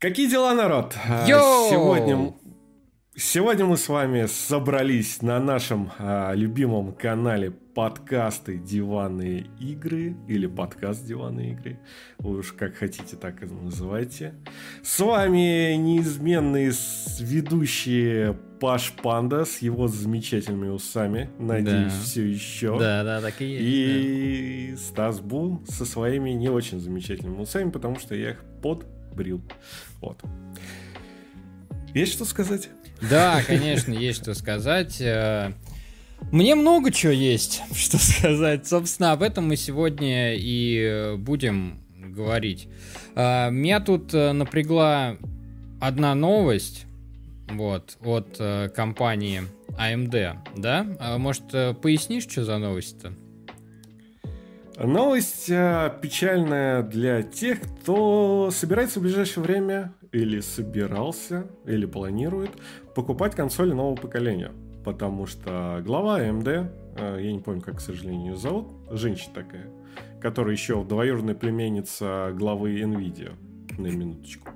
Какие дела, народ? А, Йоу! Сегодня, сегодня мы с вами собрались на нашем а, любимом канале подкасты «Диванные игры» или подкаст «Диванные игры». Вы уж как хотите, так и называйте. С вами неизменные ведущие Паш Панда с его замечательными усами. Надеюсь, Да. все еще. Да, да, так и есть. И Стас Бум со своими не очень замечательными усами, потому что я их подбрил. Вот. Есть что сказать? Да, конечно, есть что сказать. Э, Мне много чего есть, что сказать. Собственно, об этом мы сегодня и э, будем говорить. Э, Меня тут напрягла одна новость вот, от компании AMD, да? А Может, пояснишь, что за новость-то? Новость э, печальная для тех, кто собирается в ближайшее время или собирался, или планирует покупать консоли нового поколения. Потому что глава AMD, э, я не помню, как, к сожалению, ее зовут, женщина такая, которая еще двоюродная племенница главы Nvidia, на минуточку.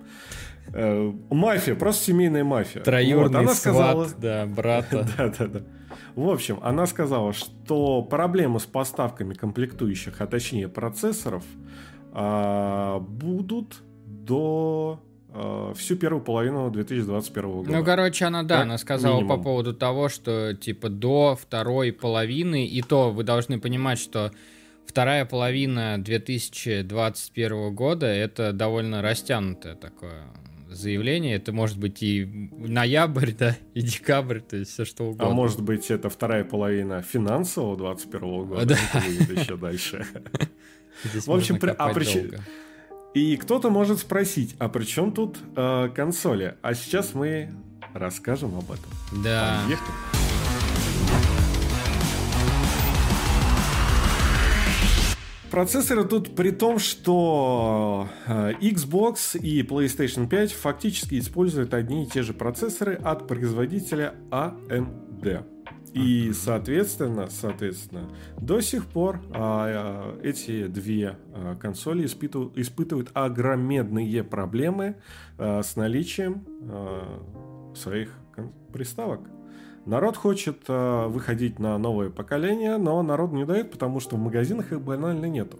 Э, Мафия, просто семейная мафия. Троюродный Вот, она сват, сказала, да, брата. да, да, да. В общем, она сказала, что проблемы с поставками комплектующих, а точнее процессоров, а, будут до а, всю первую половину 2021 года. Ну, короче, она, да, Как она сказала минимум. по поводу того, что, типа, до второй половины, и то вы должны понимать, что вторая половина 2021 года это довольно растянутое такое заявление. Это может быть и ноябрь, да, и декабрь, то есть все что угодно. а может быть, это вторая половина финансового 2021 года, Да. еще дальше. Здесь в общем, при- а причем-. И кто-то может спросить, а при чем тут э, консоли? А сейчас мы расскажем об этом. Да. Поехали. Процессоры тут при том, что э, Xbox и PlayStation 5 фактически используют одни и те же процессоры от производителя AMD. И, соответственно, соответственно, до сих пор а, а, эти две а, консоли испыту- испытывают огромедные проблемы а, с наличием а, своих приставок. Народ хочет э, выходить на новое поколение, но народ не дает, потому что в магазинах их банально нету.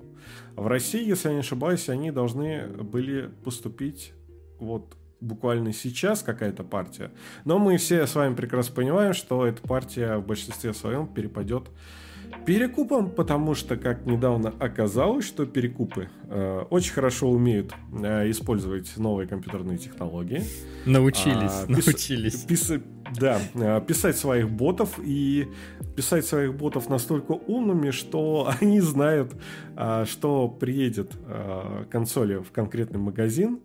В России, если я не ошибаюсь, они должны были поступить вот буквально сейчас какая-то партия. Но мы все с вами прекрасно понимаем, что эта партия в большинстве своем перепадет перекупом, потому что, как недавно оказалось, что перекупы э, очень хорошо умеют э, использовать новые компьютерные технологии. Научились, А, пис- научились. пис- да, а, писать своих ботов и писать своих ботов настолько умными, что они знают, а, что приедет а, консоли в конкретный магазин,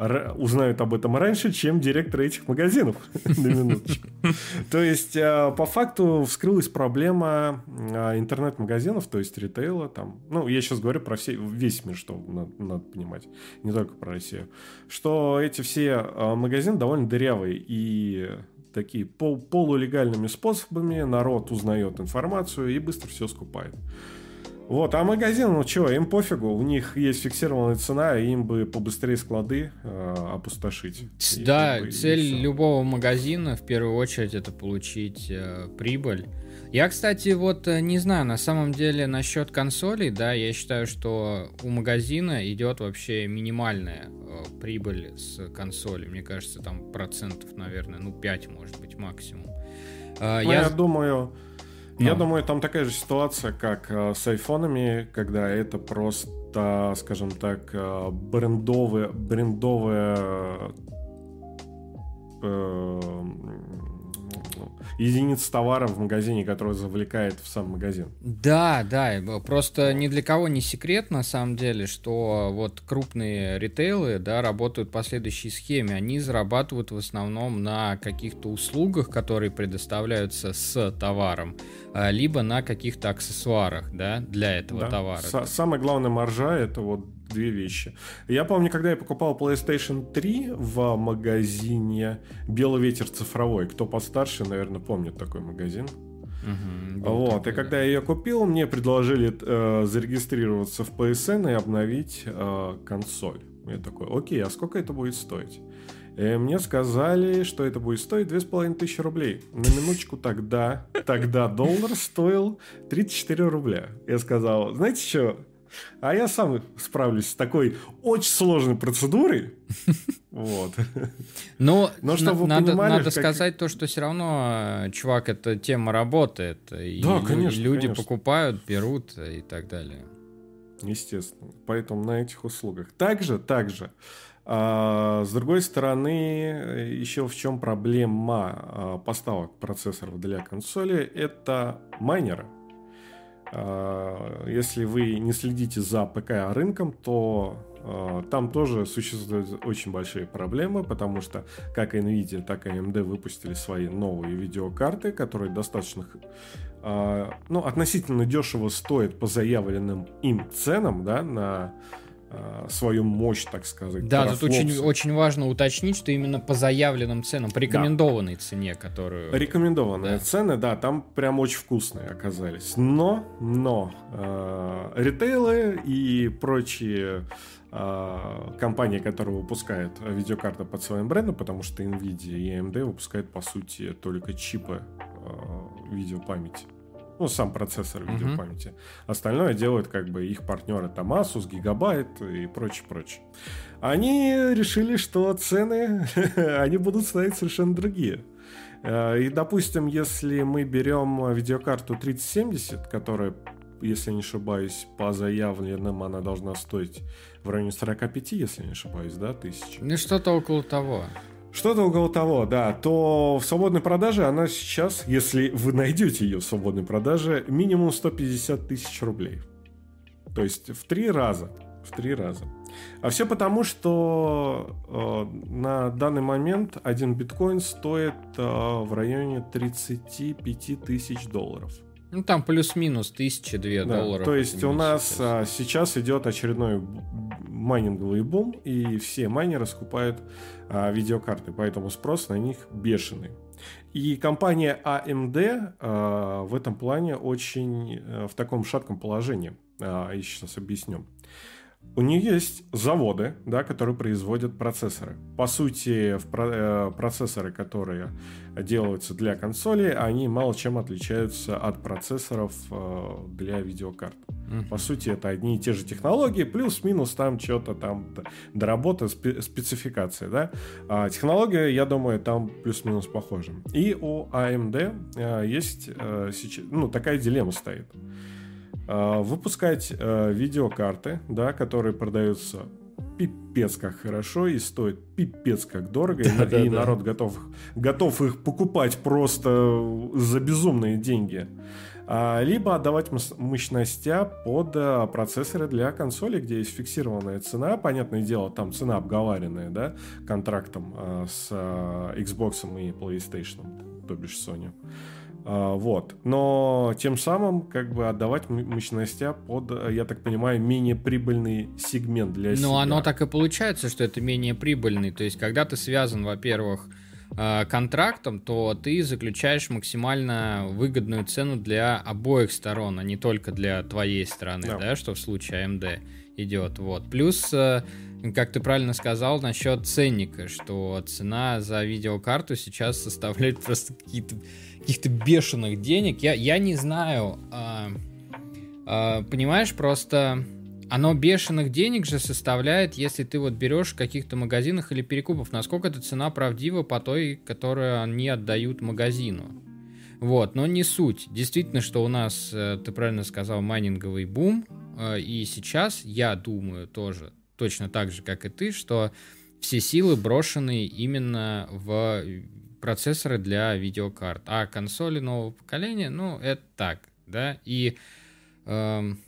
узнают об этом раньше, чем директоры этих магазинов. То есть, а, по факту, вскрылась проблема а, интернет-магазинов, то есть ритейла. Там, ну, я сейчас говорю про все, весь мир, что надо, надо понимать, не только про Россию. Что эти все а, магазины довольно дырявые и такие пол- полулегальными способами народ узнает информацию и быстро все скупает. Вот, а магазин, ну чего, им пофигу, у них есть фиксированная цена, и им бы побыстрее склады э, опустошить. И Да, как бы цель любого магазина в первую очередь это получить э, прибыль. Я, кстати, вот э, не знаю, на самом деле насчет консолей, да, я считаю, что у магазина идет вообще минимальная э, прибыль с консоли. Мне кажется, там процентов, наверное, ну 5 может быть максимум. Э, Ну, я... я думаю, я Ну. думаю, там такая же ситуация, как э, с айфонами, когда это просто, скажем так, э, брендовые, единица товара в магазине, которая завлекает в сам магазин. Да, да, просто ни для кого не секрет на самом деле, что вот крупные ритейлы, да, работают по следующей схеме. Они зарабатывают в основном на каких-то услугах, которые предоставляются с товаром, а, либо на каких-то аксессуарах, да, для этого Да. товара. Са- самая главная маржа это вот две вещи. Я помню, когда я покупал PlayStation 3 в магазине Белый ветер цифровой. Кто постарше, наверное, помнит такой магазин. Был Вот, такой, и когда я ее купил, мне предложили э, зарегистрироваться в PSN и обновить э, консоль. Я такой, окей, а сколько это будет стоить? И мне сказали, что это будет стоить 2500 рублей. На минуточку тогда, тогда доллар стоил 34 рубля. Я сказал, знаете что, а я сам справлюсь с такой очень сложной процедурой. Вот. Но, Но чтобы надо, понимали, надо как... сказать то, что все равно, э, чувак, эта тема работает. И да, конечно, люди конечно. покупают, берут и так далее. Естественно. Поэтому на этих услугах. Также, также. А, с другой стороны, еще в чем проблема а, поставок процессоров для консоли, это майнеры. А, если вы не следите за ПК рынком, то а, там тоже существуют очень большие проблемы, потому что как Nvidia, так и AMD выпустили свои новые видеокарты, которые достаточно, а, ну, относительно дешево стоят по заявленным им ценам, да, на Э, свою мощь, так сказать. Да, тут очень, очень важно уточнить, что именно по заявленным ценам, по рекомендованной да. цене, которую... Рекомендованные да. цены, да, там прям очень вкусные оказались. Но, но, э, ритейлы и прочие э, компании, которые выпускают видеокарты под своим брендом, потому что Nvidia и AMD выпускают, по сути, только чипы э, видеопамяти ну, сам процессор видеопамяти. Uh-huh. Остальное делают как бы их партнеры там Asus, Gigabyte и прочее, прочее. Они решили, что цены, они будут стоять совершенно другие. Э, и, допустим, если мы берем видеокарту 3070, которая, если не ошибаюсь, по заявленным она должна стоить в районе 45, если не ошибаюсь, да, тысяч. Ну, что-то около того. Что-то около того, да. То в свободной продаже она сейчас, если вы найдете ее в свободной продаже, минимум 150 тысяч рублей. То есть в три раза. В три раза. А все потому, что э, на данный момент один биткоин стоит э, в районе 35 тысяч долларов. Ну, там плюс-минус тысячи две да, долларов. То есть у нас сейчас. А, сейчас идет очередной майнинговый бум, и все майнеры скупают а, видеокарты, поэтому спрос на них бешеный. И компания AMD а, в этом плане очень а, в таком шатком положении. А, я сейчас объясню. У нее есть заводы, да, которые производят процессоры. По сути, в про э, процессоры, которые делаются для консоли, они мало чем отличаются от процессоров э, для видеокарт. Mm-hmm. По сути, это одни и те же технологии, плюс-минус там что-то там доработа, спе- спецификация, да. А технология, я думаю, там плюс-минус похожа. И у AMD есть э, сейчас, ну, такая дилемма стоит. А, выпускать э, видеокарты, да, которые продаются пипец как хорошо и стоят пипец как дорого, да, и, да, народ да. готов, готов их покупать просто за безумные деньги. А, либо отдавать мощностя под а, процессоры для консоли, где есть фиксированная цена. Понятное дело, там цена обговариванная, да, контрактом а, с Xbox и PlayStation, то бишь Sony. А, вот. Но тем самым как бы отдавать мощностя под, я так понимаю, менее прибыльный сегмент для ну, себя. Ну, оно так и получается, что это менее прибыльный. То есть, когда ты связан, во-первых, а, контрактом, то ты заключаешь максимально выгодную цену для обоих сторон, а не только для твоей стороны, да, да что в случае AMD идет. Вот. Плюс, э, как ты правильно сказал, насчет ценника, что цена за видеокарту сейчас составляет просто какие-то каких-то бешеных денег. Я, я не знаю. А, а, понимаешь, просто оно бешеных денег же составляет, если ты вот берешь в каких-то магазинах или перекупов, насколько эта цена правдива по той, которую они отдают магазину. Вот, но не суть. Действительно, что у нас, э, ты правильно сказал, майнинговый бум, э, и сейчас, я думаю, тоже точно так же, как и ты, что все силы брошены именно в процессоры для видеокарт. А консоли нового поколения, ну, это так, да, и, эм,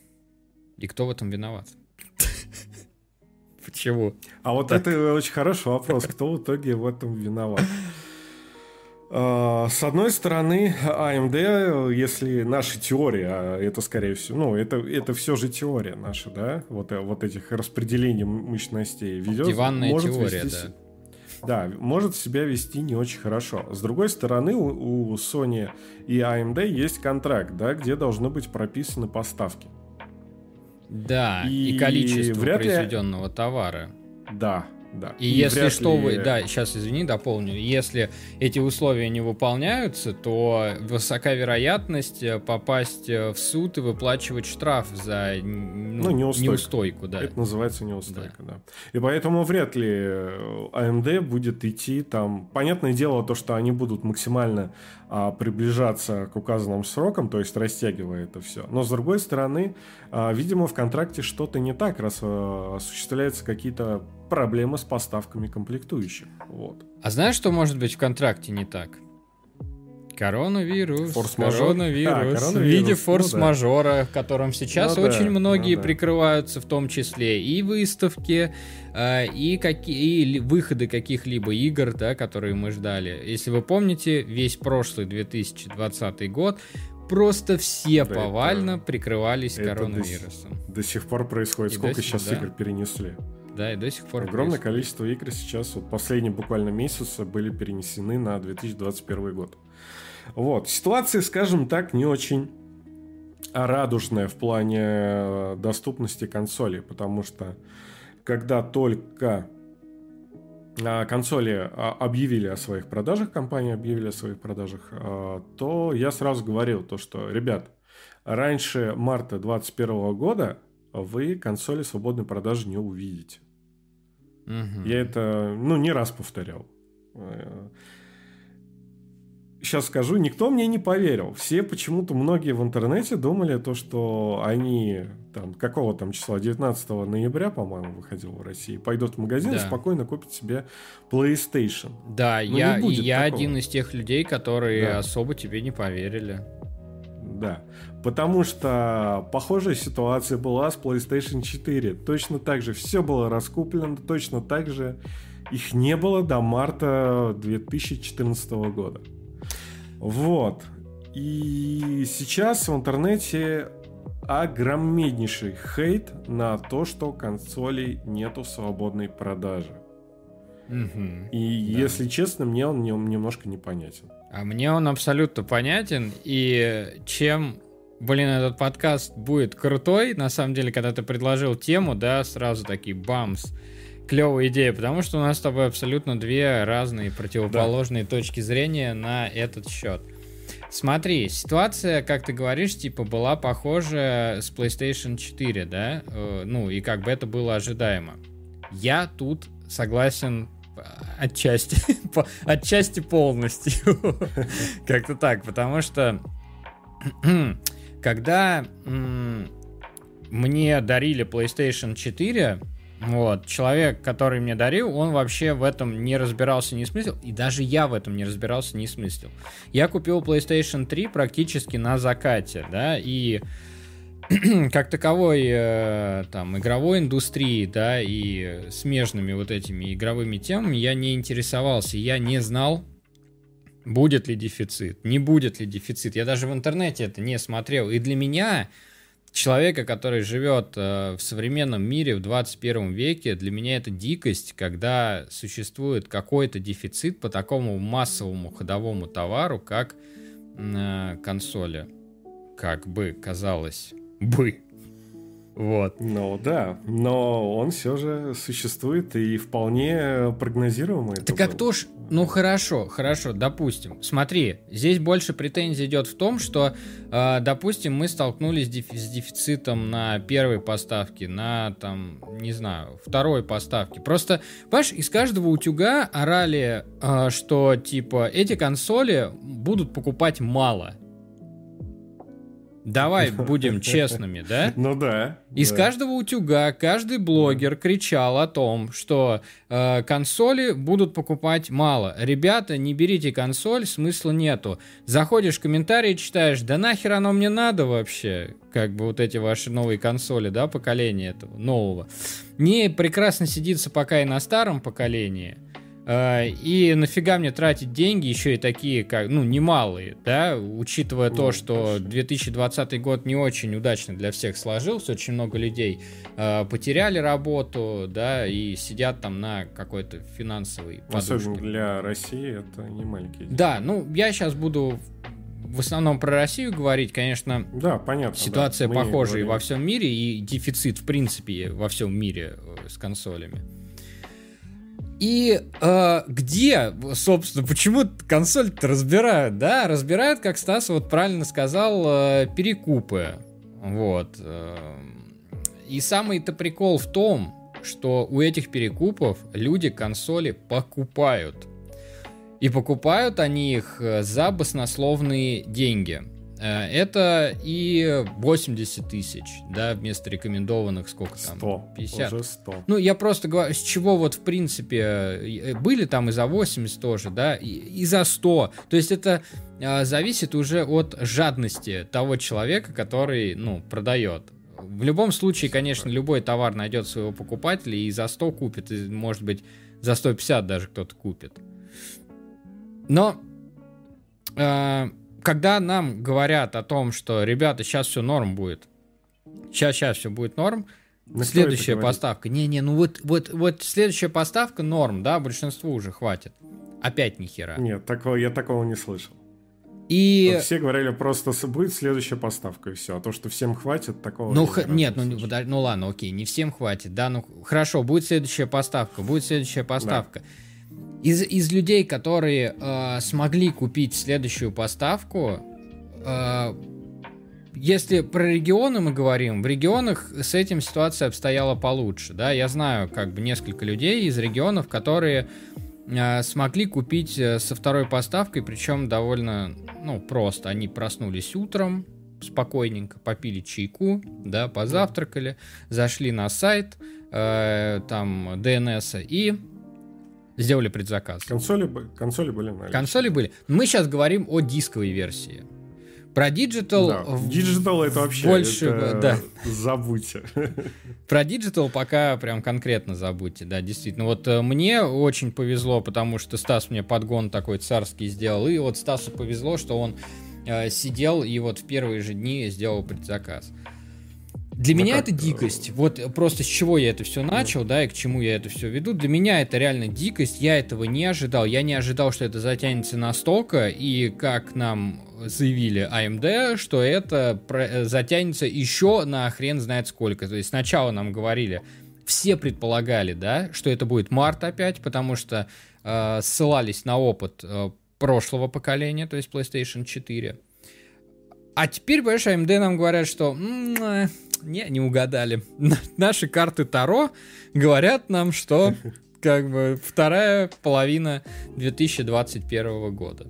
и кто в этом виноват? Почему? А вот это очень хороший вопрос, кто в итоге в этом виноват? А, с одной стороны, AMD, если наша теория, а это скорее всего, ну, это, это все же теория наша, да, вот, вот этих распределений мощностей ведет. Диванная может теория, вести, да да, может себя вести не очень хорошо. С другой стороны, у, у Sony и AMD есть контракт, да, где должны быть прописаны поставки. Да, и, и количество вряд произведенного ли... товара. Да, да. И, и если что ли... вы, да, сейчас извини, дополню, если эти условия не выполняются, то высока вероятность э, попасть э, в суд и выплачивать штраф за ну, ну, неустойку. неустойку, да. Это называется неустойка, да. да. И поэтому вряд ли AMD э, будет идти там. Понятное дело, то, что они будут максимально а, приближаться к указанным срокам, то есть растягивая это все. Но с другой стороны, а, видимо, в контракте что-то не так, раз а, осуществляются какие-то проблемы с поставками комплектующих. Вот. А знаешь, что может быть в контракте не так? Коронавирус, коронавирус, а, коронавирус, в виде форс-мажора, ну, да. которым сейчас ну, очень да, многие ну, да. прикрываются в том числе и выставки, э, и, какие, и выходы каких-либо игр, да, которые мы ждали. Если вы помните, весь прошлый 2020 год просто все да, повально это, прикрывались это коронавирусом. До, до сих пор происходит. И Сколько сейчас да. игр перенесли? Да, и до сих пор. Огромное происходит. количество игр сейчас, вот последние буквально месяцы были перенесены на 2021 год. Вот. Ситуация, скажем так, не очень радужная в плане э, доступности консолей, потому что когда только а, консоли а, объявили о своих продажах, компании объявили о своих продажах, а, то я сразу говорил то, что, ребят, раньше марта 2021 года вы консоли свободной продажи не увидите. Угу. Я это, ну, не раз повторял. Сейчас скажу, никто мне не поверил. Все почему-то многие в интернете думали то, что они там какого там числа 19 ноября, по-моему, выходил в России, пойдут в магазин да. и спокойно купят себе PlayStation. Да, Но я, я один из тех людей, которые да. особо тебе не поверили. Да. Потому что похожая ситуация была с PlayStation 4. Точно так же все было раскуплено, точно так же их не было до марта 2014 года. Вот. И сейчас в интернете огромнейший хейт на то, что консолей нету свободной продажи. Угу, и да. если честно, мне он немножко непонятен. А мне он абсолютно понятен. И чем, блин, этот подкаст будет крутой, на самом деле, когда ты предложил тему, да, сразу такие бамс клевая идея, потому что у нас с тобой абсолютно две разные противоположные да. точки зрения на этот счет. Смотри, ситуация, как ты говоришь, типа была похожа с PlayStation 4, да? Э, ну, и как бы это было ожидаемо. Я тут согласен э, отчасти, отчасти полностью. Как-то так, потому что когда мне дарили PlayStation 4, вот. Человек, который мне дарил, он вообще в этом не разбирался, не смыслил. И даже я в этом не разбирался, не смыслил. Я купил PlayStation 3 практически на закате, да, и как таковой э, там игровой индустрии, да, и смежными вот этими игровыми темами я не интересовался, я не знал, будет ли дефицит, не будет ли дефицит. Я даже в интернете это не смотрел. И для меня человека, который живет э, в современном мире в 21 веке, для меня это дикость, когда существует какой-то дефицит по такому массовому ходовому товару, как э, консоли. Как бы казалось бы. Вот. Ну да, но он все же существует и вполне прогнозируемый. Так как то ж, ну хорошо, хорошо, допустим. Смотри, здесь больше претензий идет в том, что, э, допустим, мы столкнулись с дефицитом на первой поставке, на там, не знаю, второй поставке. Просто, понимаешь, из каждого утюга орали, э, что типа эти консоли будут покупать мало. Давай будем честными, да? Ну да. Из да. каждого утюга каждый блогер кричал о том, что э, консоли будут покупать мало. Ребята, не берите консоль, смысла нету. Заходишь в комментарии, читаешь, да нахер оно мне надо вообще? Как бы вот эти ваши новые консоли, да, поколения этого нового. Не прекрасно сидится пока и на старом поколении. Э, и нафига мне тратить деньги, еще и такие, как, ну, немалые, да, учитывая ну, то, что точно. 2020 год не очень удачно для всех сложился, очень много людей э, потеряли работу, да, и сидят там на какой-то финансовой подушке. Особенно для России это не маленькие деньги. Да, ну, я сейчас буду в основном про Россию говорить, конечно, да, понятно, ситуация да. похожая во всем мире и дефицит, в принципе, во всем мире э, с консолями. И э, где, собственно, почему консоль-то разбирают, да? Разбирают, как Стас вот правильно сказал, э, перекупы. Вот. Э, и самый-то прикол в том, что у этих перекупов люди консоли покупают. И покупают они их э, за баснословные деньги. Э, это и 80 тысяч, да, вместо рекомендованных сколько там? 100. 50. Уже 100. Ну, я просто говорю, с чего вот, в принципе, э, были там и за 80 тоже, да, и, и за 100. То есть это а, зависит уже от жадности того человека, который, ну, продает. В любом случае, конечно, любой товар найдет своего покупателя и за 100 купит, и, может быть, за 150 даже кто-то купит. Но э, когда нам говорят о том, что, ребята, сейчас все норм будет, сейчас, сейчас все будет норм, на следующая поставка. Не-не, ну вот, вот, вот следующая поставка норм, да, большинству уже хватит. Опять ни хера. Нет, такого, я такого не слышал. И... Все говорили просто будет следующая поставка и все, а то, что всем хватит, такого. Ну х... нет, ну, ну ладно, окей, не всем хватит, да, ну хорошо, будет следующая поставка, будет следующая поставка. Да. Из, из людей, которые э, смогли купить следующую поставку, э, если про регионы мы говорим, в регионах с этим ситуация обстояла получше. Да? Я знаю как бы несколько людей из регионов, которые э, смогли купить э, со второй поставкой, причем довольно ну, просто. Они проснулись утром, спокойненько попили чайку, да, позавтракали, зашли на сайт, э, там, DNS и сделали предзаказ. Консоли, консоли были наличие. Консоли были. Мы сейчас говорим о дисковой версии. Про Digital... Да, Digital это вообще... Больше... Это... Да. Забудьте. Про Digital пока прям конкретно забудьте, да, действительно. Вот э, мне очень повезло, потому что Стас мне подгон такой царский сделал, и вот Стасу повезло, что он э, сидел и вот в первые же дни сделал предзаказ. Для ну, меня как... это дикость. Вот просто с чего я это все начал, да, и к чему я это все веду. Для меня это реально дикость. Я этого не ожидал. Я не ожидал, что это затянется настолько. И как нам заявили AMD, а что это э, затянется еще на хрен знает сколько. То есть сначала нам говорили, все предполагали, да, что это будет март опять, потому что э, ссылались на опыт э, прошлого поколения, то есть PlayStation 4. А теперь, понимаешь, AMD нам говорят, что не, не угадали. Наши карты Таро говорят нам, что как бы вторая половина 2021 года.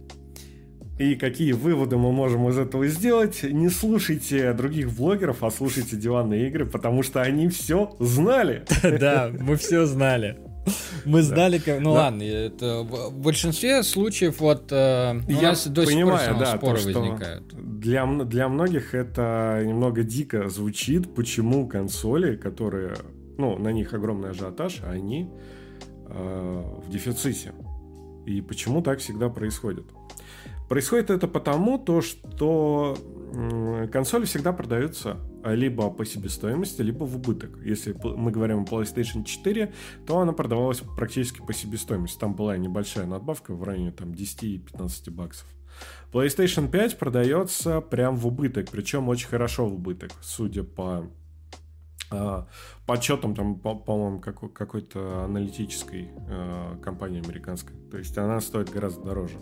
И какие выводы мы можем из этого сделать? Не слушайте других блогеров, а слушайте диванные игры, потому что они все знали. Да, мы все знали. Мы знали, как... Ну ладно, это в большинстве случаев вот э, у Я нас до понимаю, сих пор да, споры возникают. Для, для многих это немного дико звучит, почему консоли, которые, ну, на них огромный ажиотаж, а они э, в дефиците. И почему так всегда происходит? Происходит это потому, то, что консоли всегда продаются либо по себестоимости, либо в убыток. Если мы говорим о PlayStation 4, то она продавалась практически по себестоимости. Там была небольшая надбавка в районе там, 10-15 баксов. PlayStation 5 продается прям в убыток, причем очень хорошо в убыток, судя по э, подсчетам там, по-моему, по какой-то аналитической э, компании американской. То есть она стоит гораздо дороже.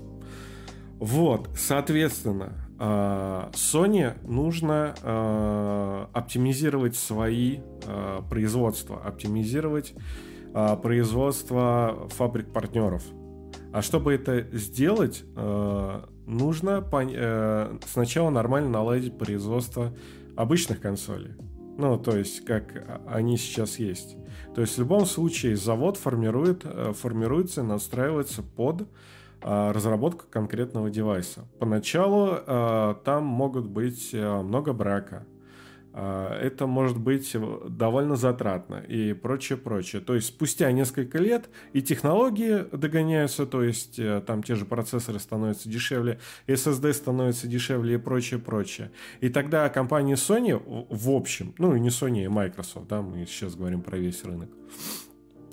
Вот, соответственно, а, Sony нужно а, оптимизировать свои а, производства, оптимизировать производство фабрик-партнеров. А чтобы это сделать, нужно э, сначала нормально наладить производство обычных консолей. Ну, то есть, как они сейчас есть. То есть, в любом случае, завод формирует, э, формируется, настраивается под а, разработка конкретного девайса. Поначалу а, там могут быть а, много брака. Это может быть довольно затратно и прочее, прочее. То есть спустя несколько лет и технологии догоняются, то есть э, там те же процессоры становятся дешевле, SSD становится дешевле и прочее, прочее. И тогда компания Sony в общем, ну и не Sony, и Microsoft, да, мы сейчас говорим про весь рынок,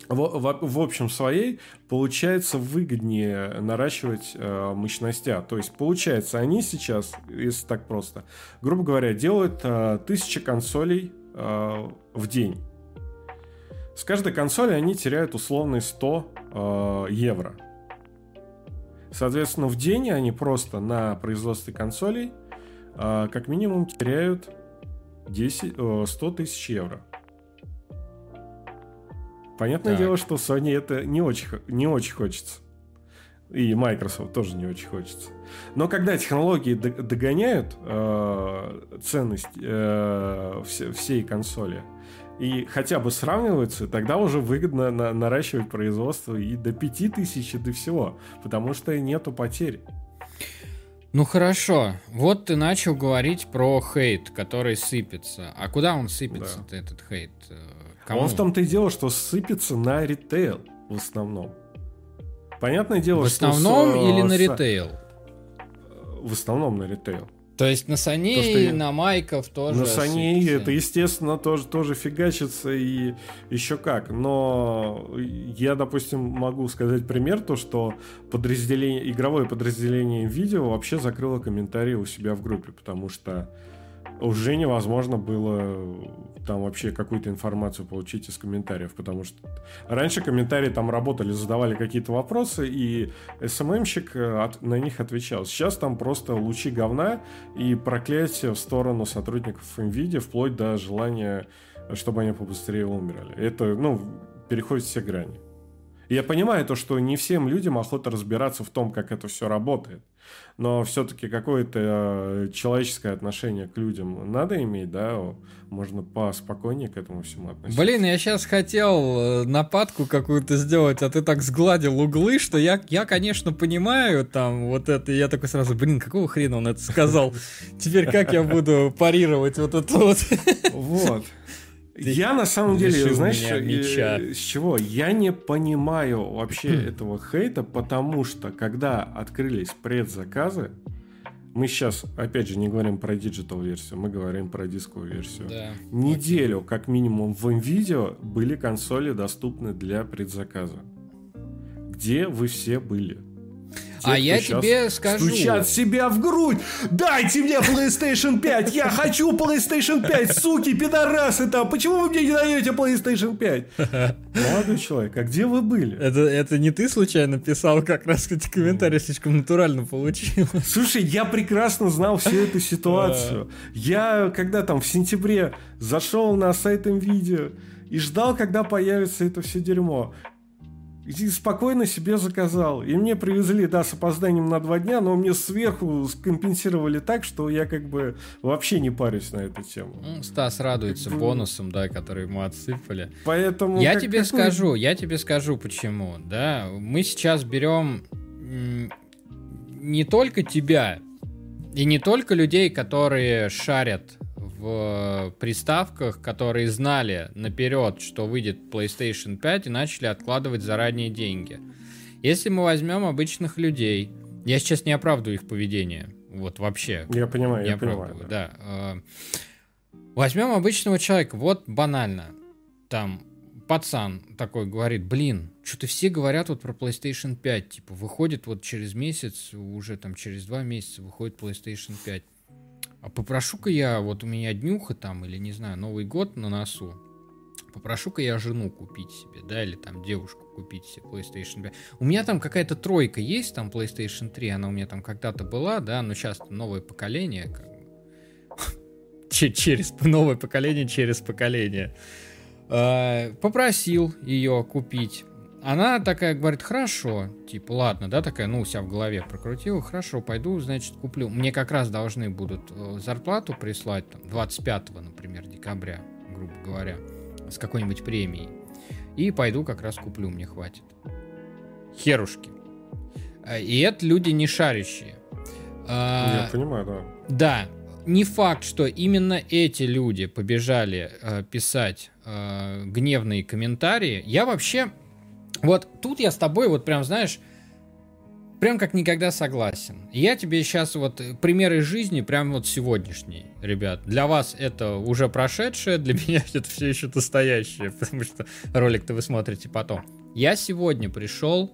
в, в, в общем своей получается выгоднее наращивать э, мощностя. То есть получается они сейчас, если так просто, грубо говоря, делают э, тысячи консолей э, в день. С каждой консоли они теряют условный 100 э, евро. Соответственно, в день они просто на производстве консолей э, как минимум теряют 10, э, 100 тысяч евро. Понятное так. дело, что Sony это не очень, не очень хочется. И Microsoft тоже не очень хочется. Но когда технологии догоняют э, ценность э, все, всей консоли и хотя бы сравниваются, тогда уже выгодно на, наращивать производство и до 5000, и до всего. Потому что нету потерь. Ну хорошо, вот ты начал говорить про хейт, который сыпется. А куда он сыпется, да. этот хейт? Кому? Он в том-то и дело, что сыпется на ритейл в основном. Понятное дело, в основном что... или на ритейл? В основном на ритейл. То есть на Sony То, и на Майков тоже. На Sony это, естественно, тоже, тоже фигачится и еще как. Но я, допустим, могу сказать пример, то, что подразделение, игровое подразделение видео вообще закрыло комментарии у себя в группе, потому что уже невозможно было там вообще какую-то информацию получить из комментариев, потому что раньше комментарии там работали, задавали какие-то вопросы, и СММщик э, от, на них отвечал. Сейчас там просто лучи говна и проклятие в сторону сотрудников NVIDIA, вплоть до желания, чтобы они побыстрее умерли. Это, ну, переходит все грани. И я понимаю то, что не всем людям охота разбираться в том, как это все работает. Но все-таки какое-то э, человеческое отношение к людям надо иметь, да, можно поспокойнее к этому всему относиться. Блин, я сейчас хотел э, нападку какую-то сделать, а ты так сгладил углы, что я, я конечно, понимаю там вот это, я такой сразу, блин, какого хрена он это сказал? Теперь как я буду парировать вот это вот? Вот. Я на самом деле, знаешь, э, с чего? Я не понимаю вообще хм. этого хейта, потому что когда открылись предзаказы, мы сейчас, опять же, не говорим про digital версию, мы говорим про дисковую версию. Да. Неделю, как минимум, в М.Видео были консоли доступны для предзаказа. Где вы все были? Те, а я тебе скажу. Стучат себя в грудь. Дайте мне PlayStation 5. Я хочу PlayStation 5. Суки, пидорасы там. Почему вы мне не даете PlayStation 5? Молодой человек, а где вы были? Это, это не ты случайно писал, как раз эти комментарии слишком натурально получилось. Слушай, я прекрасно знал всю эту ситуацию. Я, когда там в сентябре зашел на сайт NVIDIA и ждал, когда появится это все дерьмо. И спокойно себе заказал. И мне привезли, да, с опозданием на два дня, но мне сверху скомпенсировали так, что я как бы вообще не парюсь на эту тему. Ну, Стас радуется как бонусом, да, который ему отсыпали. Поэтому... Я как, тебе какой... скажу, я тебе скажу почему, да. Мы сейчас берем не только тебя, и не только людей, которые шарят в приставках, которые знали наперед, что выйдет PlayStation 5 и начали откладывать заранее деньги. Если мы возьмем обычных людей, я сейчас не оправдываю их поведение, вот вообще. Я понимаю, не я понимаю. Да. да. Э, возьмем обычного человека, вот банально, там пацан такой говорит, блин, что-то все говорят вот про PlayStation 5, типа выходит вот через месяц, уже там через два месяца выходит PlayStation 5 а попрошу-ка я, вот у меня днюха там, или не знаю, Новый год на носу, попрошу-ка я жену купить себе, да, или там девушку купить себе PlayStation 5. У меня там какая-то тройка есть, там PlayStation 3, она у меня там когда-то была, да, но сейчас новое поколение, как бы. через новое поколение через поколение. А, попросил ее купить. Она такая говорит, хорошо, типа, ладно, да, такая, ну, у себя в голове прокрутила, хорошо, пойду, значит, куплю. Мне как раз должны будут э, зарплату прислать, там, 25, например, декабря, грубо говоря, с какой-нибудь премией. И пойду как раз куплю, мне хватит. Херушки. Э, и это люди не шарящие. А, Я понимаю, да. Да, не факт, что именно эти люди побежали э, писать э, гневные комментарии. Я вообще вот тут я с тобой вот прям, знаешь, прям как никогда согласен. Я тебе сейчас вот примеры жизни прям вот сегодняшние, ребят. Для вас это уже прошедшее, для меня это все еще настоящее, потому что ролик-то вы смотрите потом. Я сегодня пришел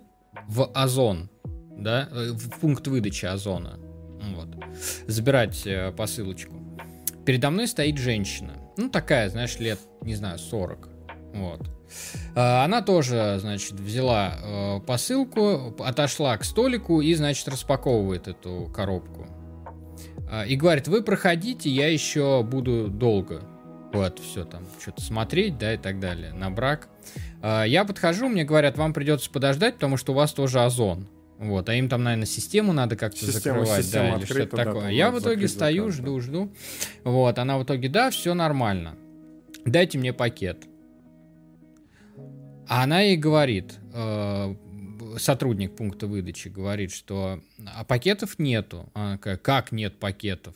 в Озон, да, в пункт выдачи Озона, вот, забирать э, посылочку. Передо мной стоит женщина, ну такая, знаешь, лет, не знаю, 40 Вот. А, она тоже, значит, взяла э, посылку, отошла к столику и, значит, распаковывает эту коробку. А, и говорит, вы проходите, я еще буду долго. Вот, все там, что-то смотреть, да, и так далее, на брак. А, я подхожу, мне говорят, вам придется подождать, потому что у вас тоже озон. Вот, а им там, наверное, систему надо как-то закрывать, система да, или что-то да, такое. Я в итоге стою, закрыто. жду, жду. Вот, она в итоге, да, все нормально. Дайте мне пакет. А она ей говорит, э, сотрудник пункта выдачи говорит, что а пакетов нету. Она такая, как нет пакетов?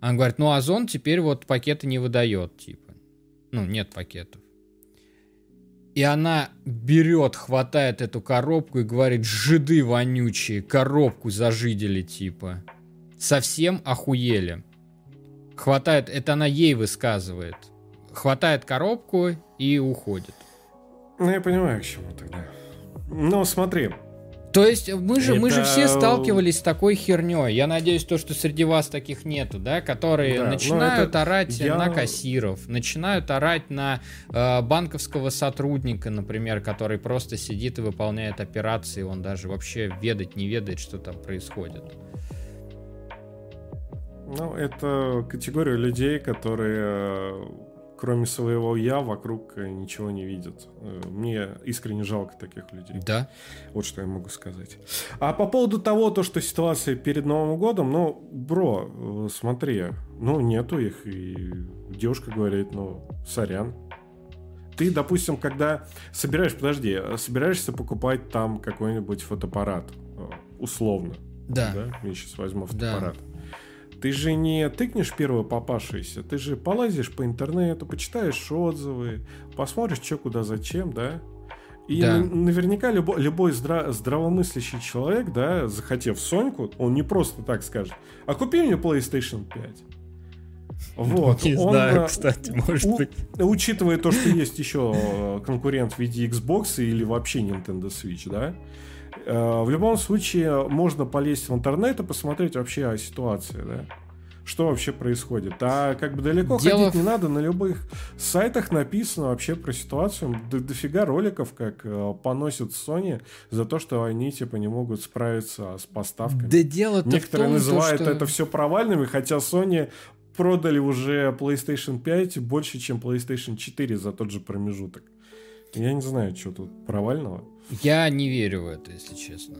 Она говорит, ну Озон теперь вот пакеты не выдает, типа. Ну, нет пакетов. И она берет, хватает эту коробку и говорит, жиды вонючие, коробку зажидели, типа. Совсем охуели. Хватает, это она ей высказывает. Хватает коробку и уходит. Ну, я понимаю, к чему тогда. Ну, смотри, то есть мы же, это... мы же все сталкивались с такой херней. Я надеюсь, то, что среди вас таких нету, да, которые да, начинают это... орать я... на кассиров, начинают орать на э, банковского сотрудника, например, который просто сидит и выполняет операции, он даже вообще ведать не ведает, что там происходит. Ну, это категория людей, которые кроме своего я, вокруг э, ничего не видят. Э, мне искренне жалко таких людей. Да. Вот что я могу сказать. А по поводу того, то, что ситуация перед Новым годом, ну, бро, э, смотри, ну, нету их, и девушка говорит, ну, сорян. Ты, допустим, когда собираешь, подожди, собираешься покупать там какой-нибудь фотоаппарат, условно. Да. да? Я сейчас возьму фотоаппарат. Да. Ты же не тыкнешь первого попавшийся, ты же полазишь по интернету, почитаешь отзывы, посмотришь, что куда зачем, да? И да. наверняка любой, любой здра- здравомыслящий человек, да, захотев Соньку, он не просто так скажет, а купи мне PlayStation 5. Вот. Не он, знаю, кстати, может у, быть. Учитывая то, что есть еще э, конкурент в виде Xbox или вообще Nintendo Switch, да, Э, в любом случае, можно полезть в интернет и посмотреть вообще о ситуации, да? Что вообще происходит? А как бы далеко Дело... ходить не надо, на любых сайтах написано вообще про ситуацию. До дофига роликов, как э, поносят Sony за то, что они типа не могут справиться с поставками. Да дело Некоторые называют что... это все провальными, хотя Sony продали уже PlayStation 5 больше, чем PlayStation 4 за тот же промежуток. Я не знаю, что тут провального. Я не верю в это, если честно.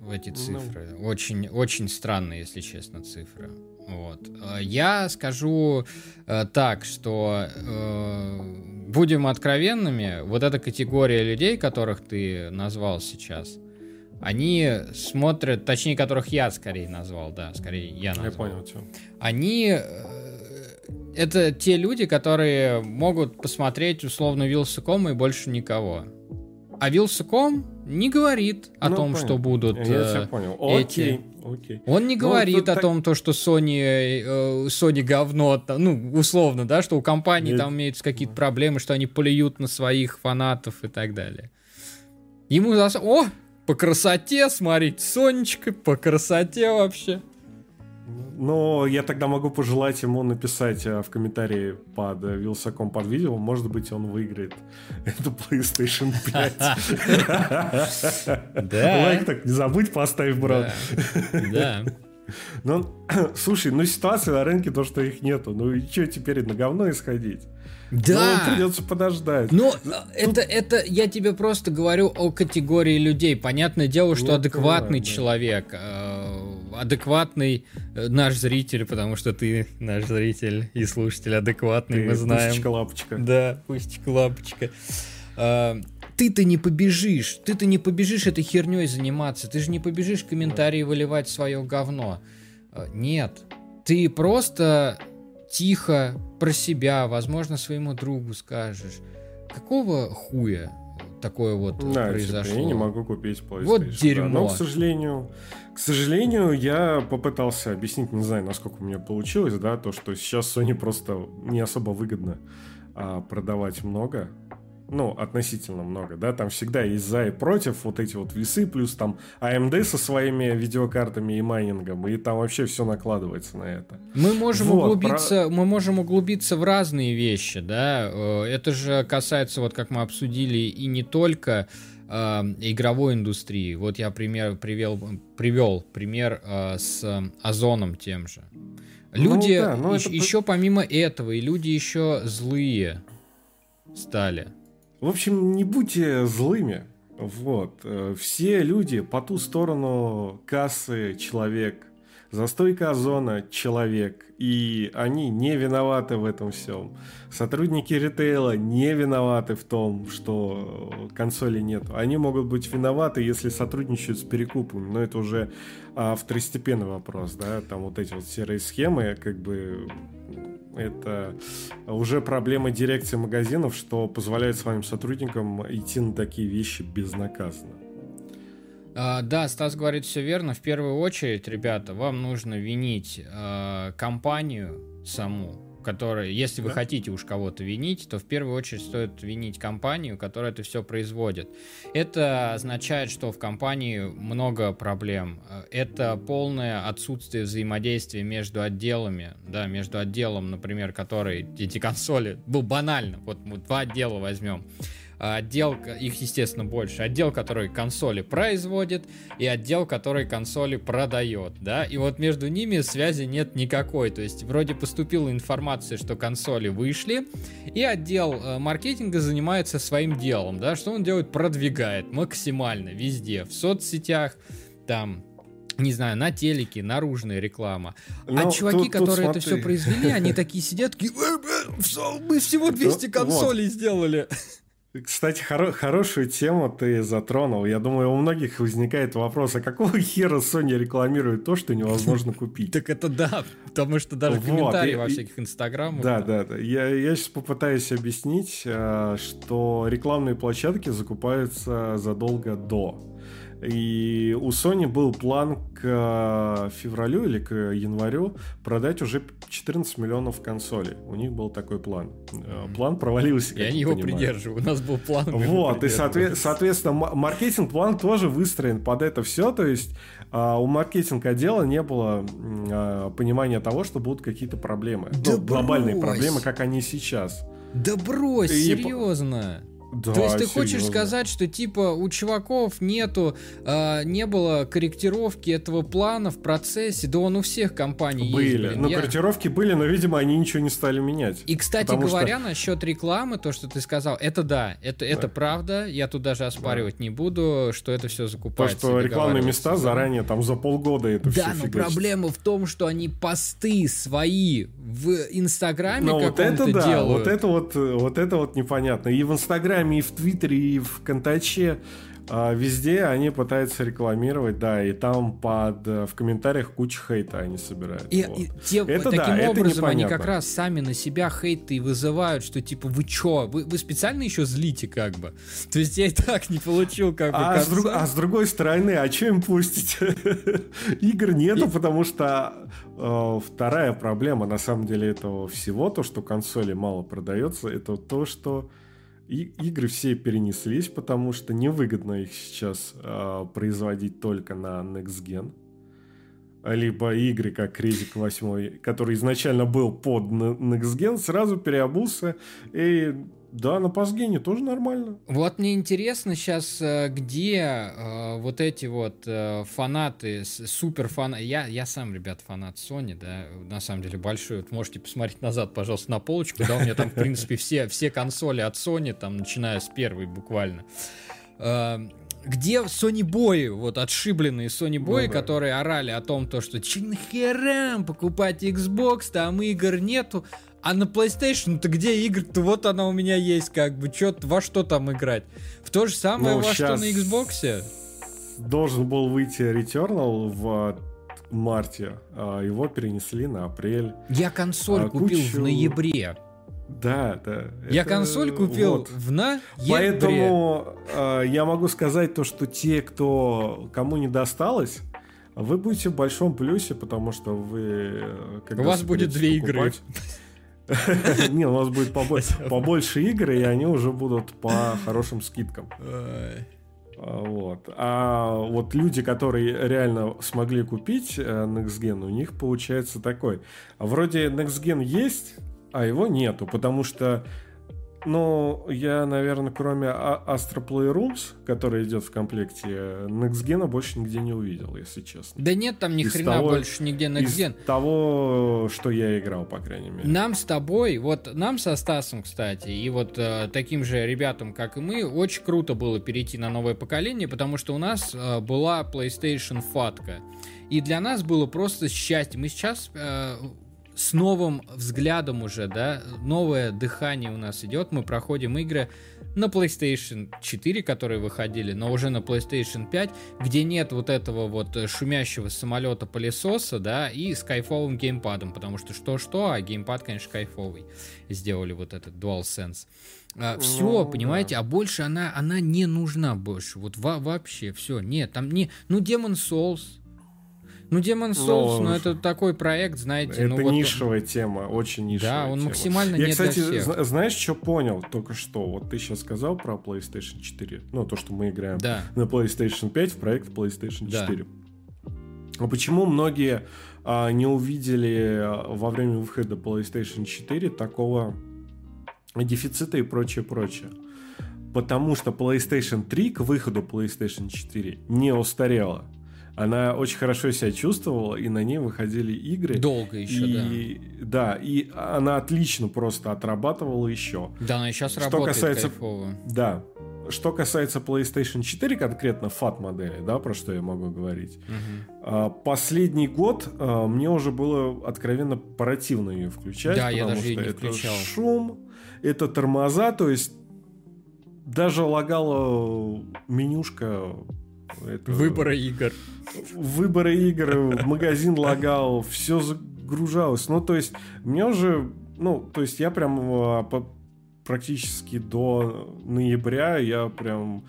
В эти ну. цифры. Ну. Очень, очень странные, если честно, цифры. Вот. А я скажу э, так, что э, будем откровенными, вот эта категория людей, которых ты назвал сейчас, они смотрят, точнее, которых я скорее назвал, да, скорее я назвал. Я понял, что. Они э, это те люди, которые могут посмотреть условно Вилсаком и больше никого. А Вилсаком не говорит о ну, том, понятно. что будут Я э, понял. эти. Окей, окей. Он не ну, говорит о так... том, то, что Sony, э, Sony говно, ну, условно, да, что у компании Нет. там имеются какие-то проблемы, что они плюют на своих фанатов и так далее. Ему за... О, по красоте, смотрите, Сонечка, по красоте вообще. Но я тогда могу пожелать ему написать э, в комментарии под э, Вилсаком под видео. Может быть, он выиграет эту PlayStation 5. Да. Лайк так не забудь поставь, брат. Да. Ну, слушай, ну ситуация на рынке, то, что их нету. Ну и что теперь на говно исходить? Да. Ну, придется подождать. Ну, это, это я тебе просто говорю о категории людей. Понятное дело, что ну, адекватный понимаю, человек, э, адекватный э, наш зритель, потому что ты наш зритель и слушатель адекватный, ты мы знаем. Пустечка-лапочка. Да, пустечка-лапочка. Э, ты-то не побежишь, ты-то не побежишь этой херней заниматься, ты же не побежишь комментарии выливать свое говно. Э, нет, ты просто тихо про себя, возможно, своему другу скажешь. Какого хуя такое вот да, произошло? Типа, я не могу купить PlayStation. Вот дерьмо. Да. Но, к сожалению, к сожалению, я попытался объяснить, не знаю, насколько у меня получилось, да, то, что сейчас Sony просто не особо выгодно а, продавать много. Ну, относительно много, да, там всегда есть за и против, вот эти вот весы, плюс там AMD со своими видеокартами и майнингом, и там вообще все накладывается на это. Мы можем вот, углубиться, про... мы можем углубиться в разные вещи, да, э, это же касается, вот как мы обсудили, и не только э, игровой индустрии. Вот я пример привел, привел пример э, с Озоном тем же. Люди ну, да, ну, еще, это... еще помимо этого, и люди еще злые стали. В общем, не будьте злыми. Вот. Э, все люди по ту сторону кассы человек, за стойкой озона человек, и они не виноваты в этом всем. Сотрудники ритейла не виноваты в том, что консоли нет. Они могут быть виноваты, если сотрудничают с перекупами, но это уже а, второстепенный вопрос, да, там вот эти вот серые схемы, как бы это уже проблема дирекции магазинов, что позволяет своим сотрудникам идти на такие вещи безнаказанно. А, да, Стас говорит все верно. В первую очередь, ребята, вам нужно винить а, компанию саму, которая, если вы да? хотите уж кого-то винить, то в первую очередь стоит винить компанию, которая это все производит. Это означает, что в компании много проблем. Это полное отсутствие взаимодействия между отделами, да, между отделом, например, который эти консоли, был банально, вот мы два отдела возьмем отдел, их, естественно, больше. Отдел, который консоли производит, и отдел, который консоли продает, да, и вот между ними связи нет никакой, то есть вроде поступила информация, что консоли вышли, и отдел э, маркетинга занимается своим делом, да, что он делает? Продвигает максимально везде, в соцсетях, там, не знаю, на телеке, наружная реклама. А Но а чуваки, тут, которые тут это все произвели, они такие сидят, такие, мы всего 200 консолей сделали. Кстати, хоро- хорошую тему ты затронул. Я думаю, у многих возникает вопрос, а какого хера Sony рекламирует то, что невозможно купить? Так это да, потому что даже комментарии во всяких инстаграмах. Да, да, да. Я, сейчас попытаюсь объяснить, э, что рекламные площадки закупаются задолго до. И у Sony был план к э, февралю или к январю продать уже 14 миллионов консолей. У них был такой план. Э, план провалился. Я не его понимаю. придерживаю. У нас был план. Вот, и соответ, соответственно, маркетинг-план тоже выстроен под это все. То есть а, у маркетинг-отдела не было а, понимания того, что будут какие-то проблемы. Да ну, глобальные проблемы, как они сейчас. Да брось, и серьезно. Да, То есть ты серьезно. хочешь сказать, что типа у чуваков нету, э, не было корректировки этого плана в процессе, да он у всех компаний были. есть. Были, ну я... корректировки были, но видимо они ничего не стали менять. И кстати говоря, что... насчет рекламы, то что ты сказал, это да, это да. это правда, я тут даже оспаривать да. не буду, что это все закупается. То, что рекламные места заранее там за полгода это да, все. Да, но фигачит. проблема в том, что они посты свои в Инстаграме но вот это да, делают. вот это вот вот это вот непонятно. И в Инстаграме Инстаграме, и в Твиттере, и в Контаче. А, везде они пытаются рекламировать, да, и там под э, в комментариях куча хейта они собирают. И, вот. и те, это, таким да, образом это они как раз сами на себя хейты и вызывают, что типа вы чё, вы, вы специально еще злите как бы. То есть я и так не получил как бы. А, с, друг, а с другой стороны, а что им пустить? Игр нету, и... потому что э, вторая проблема на самом деле этого всего, то, что консоли мало продается, это то, что и игры все перенеслись, потому что невыгодно их сейчас э, производить только на Next Gen. Либо игры, как Резик 8, который изначально был под Next Gen, сразу переобулся и да, на Пасгене тоже нормально. Вот мне интересно сейчас, э, где э, вот эти вот э, фанаты, супер фанаты. Я, я сам, ребят, фанат Sony, да, на самом деле большой. Вот можете посмотреть назад, пожалуйста, на полочку, да, у меня там, в принципе, все, все консоли от Sony, там, начиная с первой буквально. Э, где Sony бои, вот отшибленные Sony бои, ну, да. которые орали о том, то, что че нахера покупать Xbox, там игр нету, а на PlayStation-то где игры-то? Вот она у меня есть, как бы, чё, во что там играть? В то же самое, ну, во что на Xbox? Должен был выйти Returnal в марте, а его перенесли на апрель. Я консоль а, купил кучу... в ноябре. Да, да. Я это... консоль купил вот. в ноябре. Поэтому э, я могу сказать то, что те, кто кому не досталось, вы будете в большом плюсе, потому что вы... У вас будет две покупать, игры. Не, у нас будет побольше игр, и они уже будут по хорошим скидкам. А, вот. А вот люди, которые реально смогли купить э, Next Gen, у них получается такой. Вроде Next Gen есть, а его нету, потому что ну, я, наверное, кроме Astro Playrooms, который идет в комплекте, Next Gen больше нигде не увидел, если честно. Да нет там ни из хрена того, больше нигде Next Gen. Из того, что я играл, по крайней мере. Нам с тобой, вот нам со Стасом, кстати, и вот э, таким же ребятам, как и мы, очень круто было перейти на новое поколение, потому что у нас э, была PlayStation фатка. И для нас было просто счастье. Мы сейчас э, с новым взглядом уже, да, новое дыхание у нас идет, мы проходим игры на PlayStation 4, которые выходили, но уже на PlayStation 5, где нет вот этого вот шумящего самолета-пылесоса, да, и с кайфовым геймпадом, потому что что-что, а геймпад, конечно, кайфовый. Сделали вот этот DualSense. А, все, ну, понимаете, да. а больше она, она не нужна больше. Вот во вообще все. Нет, там не. Ну, Demon Souls, ну, Demon Souls, ну, ну это такой проект, знаете. Это ну, нишевая вот... тема, очень нишевая Да, он тема. максимально Я, не кстати, для всех. знаешь, что понял только что? Вот ты сейчас сказал про PlayStation 4, ну, то, что мы играем да. на PlayStation 5 в проект PlayStation 4. Да. А почему многие а, не увидели а, во время выхода PlayStation 4 такого дефицита и прочее, прочее? Потому что PlayStation 3 к выходу PlayStation 4 не устарела она очень хорошо себя чувствовала, и на ней выходили игры. Долго еще, и, да. Да, и она отлично просто отрабатывала еще. Да, она сейчас что работает касается, кайфово. Да. Что касается PlayStation 4, конкретно FAT модели, да, про что я могу говорить. Угу. Последний год а, мне уже было откровенно противно ее включать. Да, я даже ее не включал. шум, это тормоза, то есть даже лагала менюшка это... Выбора игр. Выбора игр, магазин лагал, все загружалось. Ну, то есть, мне уже, ну, то есть, я прям а, практически до ноября я прям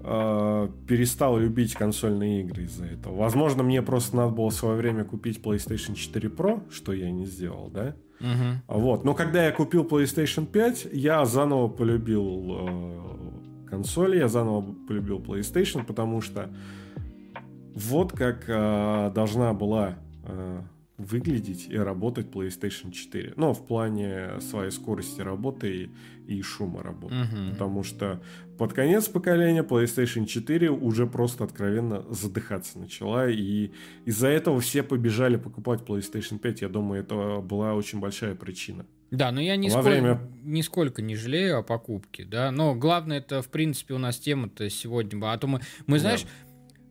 э, перестал любить консольные игры из-за этого. Возможно, мне просто надо было в свое время купить PlayStation 4 Pro, что я не сделал, да? Угу. Вот. Но когда я купил PlayStation 5, я заново полюбил э, консоли, я заново полюбил PlayStation, потому что вот как э, должна была э, выглядеть и работать PlayStation 4. Ну, в плане своей скорости работы и, и шума работы. Uh-huh. Потому что под конец поколения PlayStation 4 уже просто откровенно задыхаться начала. И из-за этого все побежали покупать PlayStation 5. Я думаю, это была очень большая причина. Да, но я нисколько, время... нисколько не жалею о покупке, да. Но главное, это, в принципе, у нас тема-то сегодня была. А то мы, мы знаешь, да.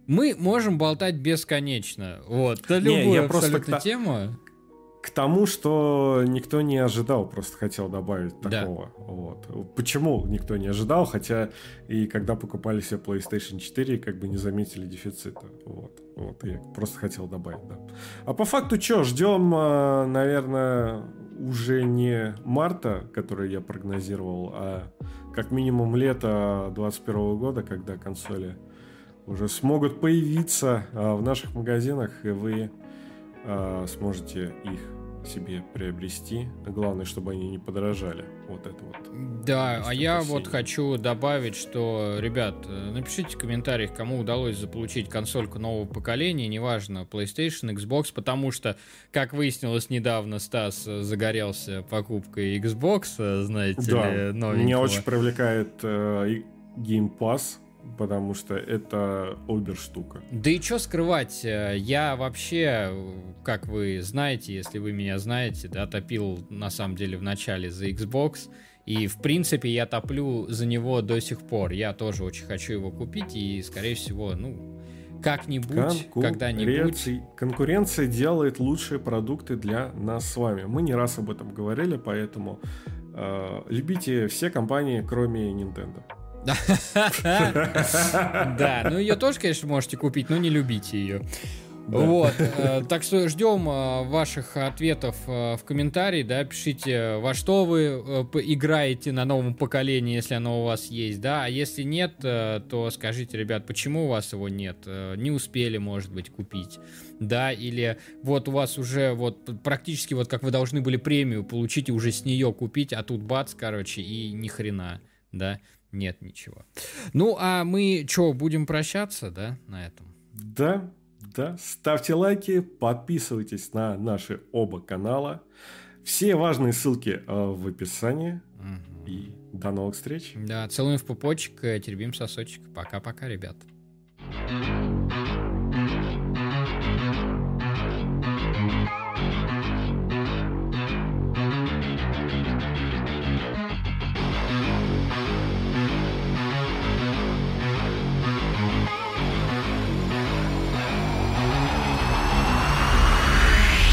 Мы можем болтать бесконечно. Вот, на любую не, я абсолютно просто тему. К тому, что никто не ожидал, просто хотел добавить такого. Да. Вот. Почему никто не ожидал, хотя и когда покупали себе PlayStation 4, как бы не заметили дефицита. Вот. Вот, я просто хотел добавить, да. А по факту что, ждем, а, наверное, уже не марта, который я прогнозировал, а как минимум лето 2021 года, когда консоли уже смогут появиться а, в наших магазинах, и вы а, сможете их себе приобрести. Главное, чтобы они не подорожали. Вот это вот. Да, а я вот хочу добавить, что, ребят, э, напишите в комментариях, кому удалось заполучить консольку нового поколения, неважно, PlayStation, Xbox, потому что, как выяснилось недавно, Стас э, загорелся покупкой Xbox, э, знаете да, ли, новенького. Меня очень привлекает э, Game Pass потому что это обер штука. Да и что скрывать, э, я вообще, как вы знаете, если вы меня знаете, да, топил на самом деле в начале за Xbox, и в принципе я топлю за него до сих пор. Я тоже очень хочу его купить, и скорее всего, ну, как-нибудь, когда-нибудь. Конкуренция делает лучшие продукты для нас с вами. Мы не раз об этом говорили, поэтому э, любите все компании, кроме Nintendo. Да, ну ее тоже, конечно, можете купить, но не любите ее. Вот, э, так что ждем э, ваших ответов э, в комментарии, да, пишите, во что вы играете на новом поколении, если оно у вас есть, да, а если нет, то скажите, ребят, почему у вас его нет, не успели, может быть, купить, да, или вот у вас уже вот практически вот как вы должны были премию получить и уже с нее купить, а тут бац, короче, и ни хрена, да, нет ничего. Ну, а мы что, будем прощаться, да, на этом? Да, да. Ставьте лайки, подписывайтесь на наши оба канала. Все важные ссылки э, в описании. Угу. И до новых встреч. Да, целуем в пупочек, теребим сосочек. Пока-пока, ребят. thank you